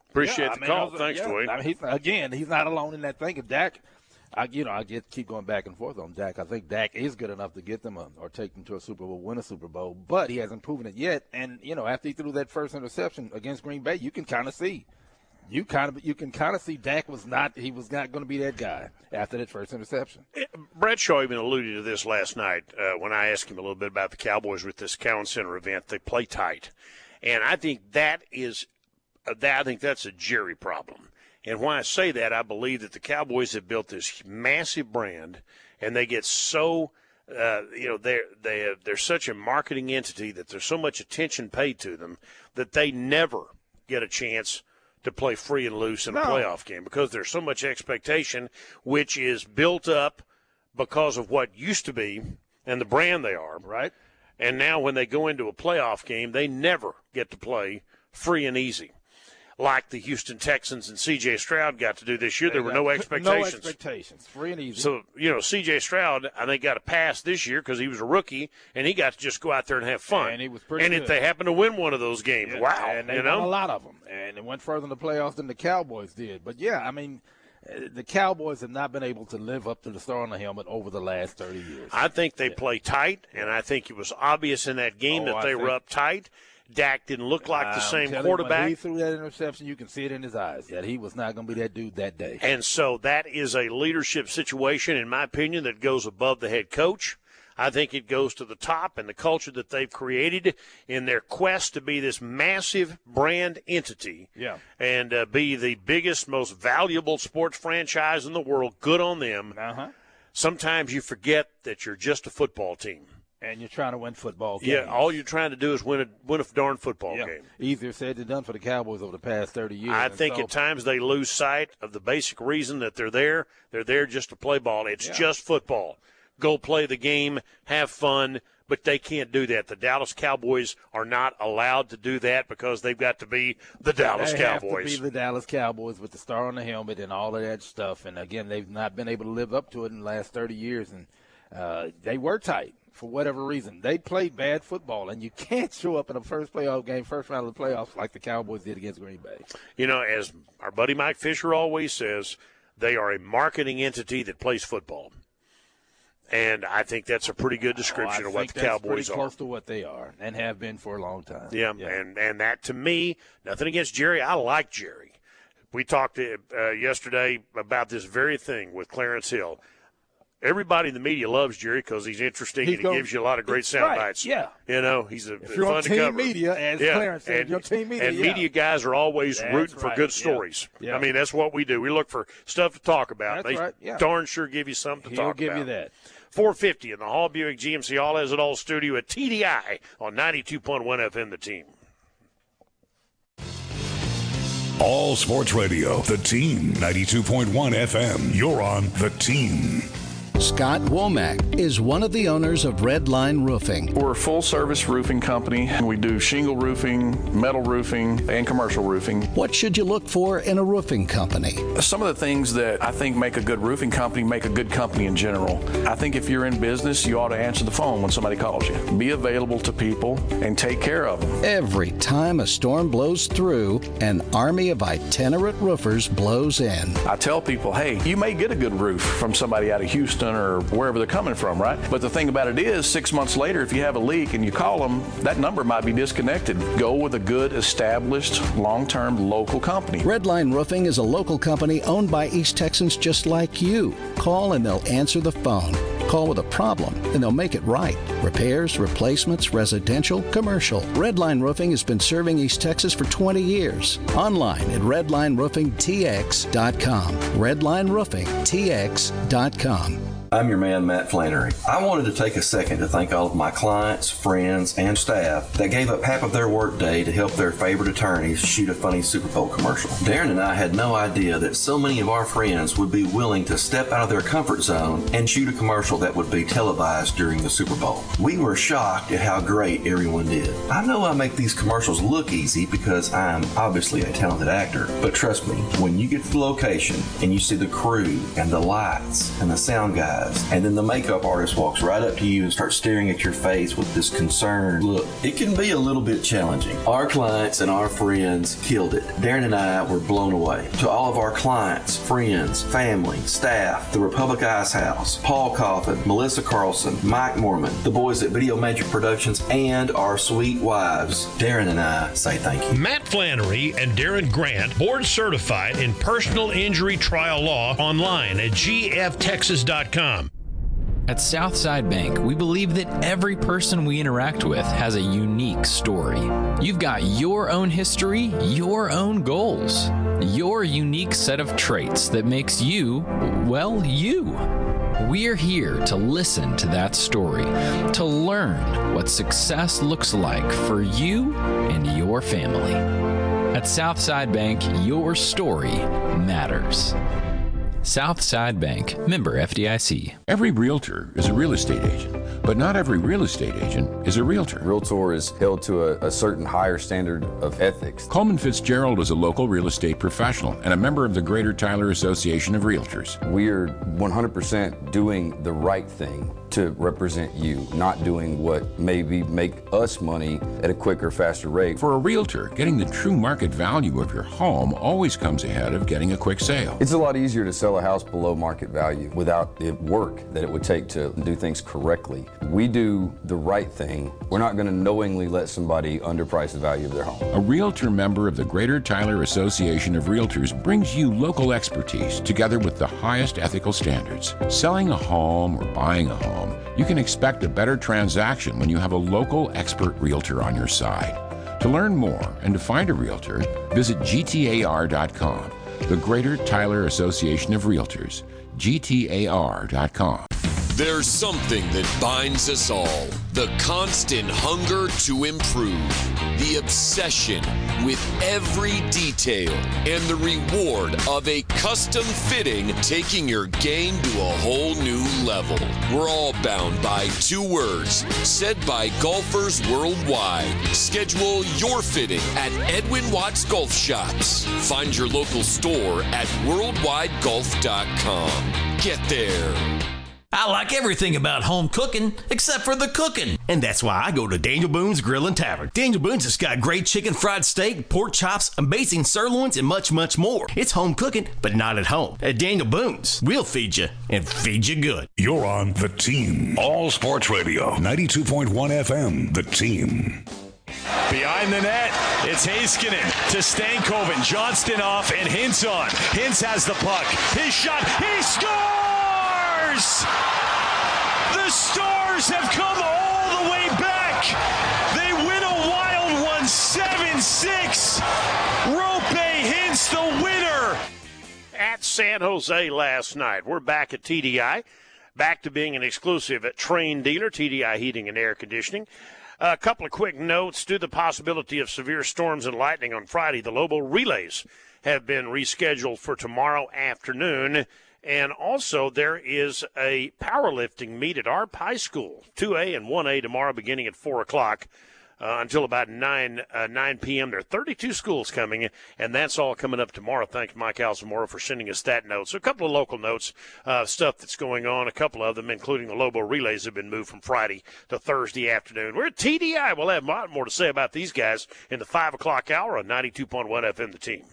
Appreciate Yeah, I the mean, call. those are- Thanks, yeah, Dwayne. I mean, he's, again, he's not alone in that thing. If Dak, I, you know, I get keep going back and forth on Dak. I think Dak is good enough to get them a, or take them to a Super Bowl, win a Super Bowl, but he hasn't proven it yet. And you know, after he threw that first interception against Green Bay, you can kind of see, you kind of you can kind of see Dak was not he was not going to be that guy after that first interception. Bradshaw even alluded to this last night uh, when I asked him a little bit about the Cowboys with this Cowan Center event. They play tight, and I think that is uh, that. I think that's a Jerry problem. And when I say that, I believe that the Cowboys have built this massive brand, and they get so. Uh, you know they have, they're such a marketing entity that there's so much attention paid to them that they never get a chance to play free and loose in a No. playoff game because there's so much expectation, which is built up because of what used to be and the brand they are. Right. And now when they go into a playoff game, they never get to play free and easy. Like the Houston Texans and C.J. Stroud got to do this year, there were no expectations. No expectations. free and easy. So, you know, C.J. Stroud, I think, got a pass this year because he was a rookie and he got to just go out there and have fun. And he was pretty And if they happen to win one of those games, wow. and they you won know? a lot of them, and it went further in the playoffs than the Cowboys did. But yeah, I mean, uh, the Cowboys have not been able to live up to the star on the helmet over the last thirty years. I think they play tight, and I think it was obvious in that game Oh, that I they were think- uptight. Dak didn't look like the same telling you, when quarterback. he threw that interception, you can see it in his eyes that he was not going to be that dude that day. And so that is a leadership situation, in my opinion, that goes above the head coach. I think it goes to the top and the culture that they've created in their quest to be this massive brand entity Yeah. and uh, be the biggest, most valuable sports franchise in the world. Good on them. Uh-huh. Sometimes you forget that you're just a football team. And you're trying to win football games. Yeah, all you're trying to do is win a win a darn football Yeah. game. Easier said than done for the Cowboys over the past 30 years. I think so- at times they lose sight of the basic reason that they're there. They're there just to play ball. It's Yeah. just football. Go play the game, have fun, but they can't do that. The Dallas Cowboys are not allowed to do that because they've got to be the Dallas they Cowboys. Have to be the Dallas Cowboys with the star on the helmet and all of that stuff. And again, they've not been able to live up to it in the last 30 years. And uh, they were tight for whatever reason. They played bad football, and you can't show up in a first playoff game, first round of the playoffs, like the Cowboys did against Green Bay. You know, as our buddy Mike Fisher always says, they are a marketing entity that plays football. And I think that's a pretty good description Oh, of what the Cowboys pretty are. close to what they are and have been for a long time. Yeah, and and that to me, nothing against Jerry. I like Jerry. We talked uh, yesterday about this very thing with Clarence Hill. Everybody in the media loves Jerry because he's interesting He's and he gives you a lot of great sound right, bites. yeah. you know he's a If you're fun on to team cover. media, as yeah. Clarence said, and, you're team media, and yeah. media guys are always That's rooting for good yeah. stories. Yeah. I mean, that's what we do. We look for stuff to talk about. That's they right, yeah. darn sure give you something to He'll talk give about. you that. 450 in the Hall Buick GMC All Has It All studio at TDI on 92.1 FM. The team. All Sports Radio, the team, 92.1 FM. You're on the team. Scott Womack is one of the owners of Redline Roofing. We're a full service roofing company. We do shingle roofing, metal roofing, and commercial roofing. What should you look for in a roofing company? Some of the things that I think make a good roofing company make a good company in general. I think if you're in business, you ought to answer the phone when somebody calls you. Be available to people and take care of them. Every time a storm blows through, an army of itinerant roofers blows in. I tell people, hey, you may get a good roof from somebody out of Houston or wherever they're coming from, right? But the thing about it is, six months later, if you have a leak and you call them, that number might be disconnected. Go with a good, established, long term local company. Redline Roofing is a local company owned by East Texans just like you. Call and they'll answer the phone. Call with a problem and they'll make it right. Repairs, replacements, residential, commercial. Redline Roofing has been serving East Texas for 20 years. Online at redlineroofingtx.com. Redlineroofingtx.com. I'm your man, Matt Flannery. I wanted to take a second to thank all of my clients, friends, and staff that gave up half of their workday to help their favorite attorneys shoot a funny Super Bowl commercial. Darren and I had no idea that so many of our friends would be willing to step out of their comfort zone and shoot a commercial that would be televised during the Super Bowl. We were shocked at how great everyone did. I know I make these commercials look easy because I'm obviously a talented actor, but trust me, when you get to the location and you see the crew and the lights and the sound guys, and then the makeup artist walks right up to you and starts staring at your face with this concerned look, it can be a little bit challenging. Our clients and our friends killed it. Darren and I were blown away. To all of our clients, friends, family, staff, the Republic Ice House, Paul Coffin, Melissa Carlson, Mike Mormon, the boys at Video Magic Productions, and our sweet wives, Darren and I say thank you. Matt Flannery and Darren Grant, board certified in personal injury trial law online at gftexas.com. At Southside Bank, we believe that every person we interact with has a unique story. You've got your own history, your own goals, your unique set of traits that makes you, well, you. We're here to listen to that story, to learn what success looks like for you and your family. At Southside Bank, your story matters. Southside Bank, member FDIC. Every realtor is a real estate agent, but not every real estate agent is a realtor. Realtor is held to a, a, certain higher standard of ethics. Coleman Fitzgerald is a local real estate professional and a member of the Greater Tyler Association of Realtors. We are 100% doing the right thing to represent you, not doing what maybe make us money at a quicker, faster rate. For a realtor, getting the true market value of your home always comes ahead of getting a quick sale. It's a lot easier to sell a house below market value without the work that it would take to do things correctly. We do the right thing. We're not going to knowingly let somebody underprice the value of their home. A realtor member of the Greater Tyler Association of Realtors brings you local expertise together with the highest ethical standards. Selling a home or buying a home, you can expect a better transaction when you have a local expert realtor on your side. To learn more and to find a realtor, visit gtar.com. The Greater Tyler Association of Realtors, gtar.com. There's something that binds us all the constant hunger to improve, the obsession with every detail, and the reward of a custom fitting taking your game to a whole new level. We're all bound by two words said by golfers worldwide. Schedule your fitting at Edwin Watts Golf Shops. Find your local store at worldwidegolf.com. Get there. I like everything about home cooking except for the cooking. And that's why I go to Daniel Boone's Grill and Tavern. Daniel Boone's has got great chicken fried steak, pork chops, amazing sirloins, and much, much more. It's home cooking, but not at home. At Daniel Boone's, we'll feed you and feed you good. You're on The Team. All Sports Radio, 92.1 FM. The Team. Behind the net, it's Heiskanen to Stankoven. Johnston off and Hintz on. Hintz has the puck. His shot, he scores! Stars! The Stars have come all the way back. They win a wild one, 7 6. Roope Hintz the winner. At San Jose last night. We're back at TDI, back to being an exclusive Trane dealer, TDI Heating and Air Conditioning. A couple of quick notes to the possibility of severe storms and lightning on Friday. The Lobo relays have been rescheduled for tomorrow afternoon. And also, there is a powerlifting meet at ARP High School, 2A and 1A tomorrow, beginning at 4 o'clock. Uh, until about 9 uh, 9 p.m. There are 32 schools coming, and that's all coming up tomorrow. Thanks, Mike Alzamora, for sending us that note. So a couple of local notes, uh, stuff that's going on. A couple of them, including the Lobo relays, have been moved from Friday to Thursday afternoon. We're at TDI. We'll have a lot more to say about these guys in the 5 o'clock hour on 92.1 FM, the team.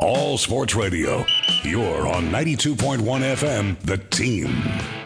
All Sports Radio. You're on 92.1 FM, The Team.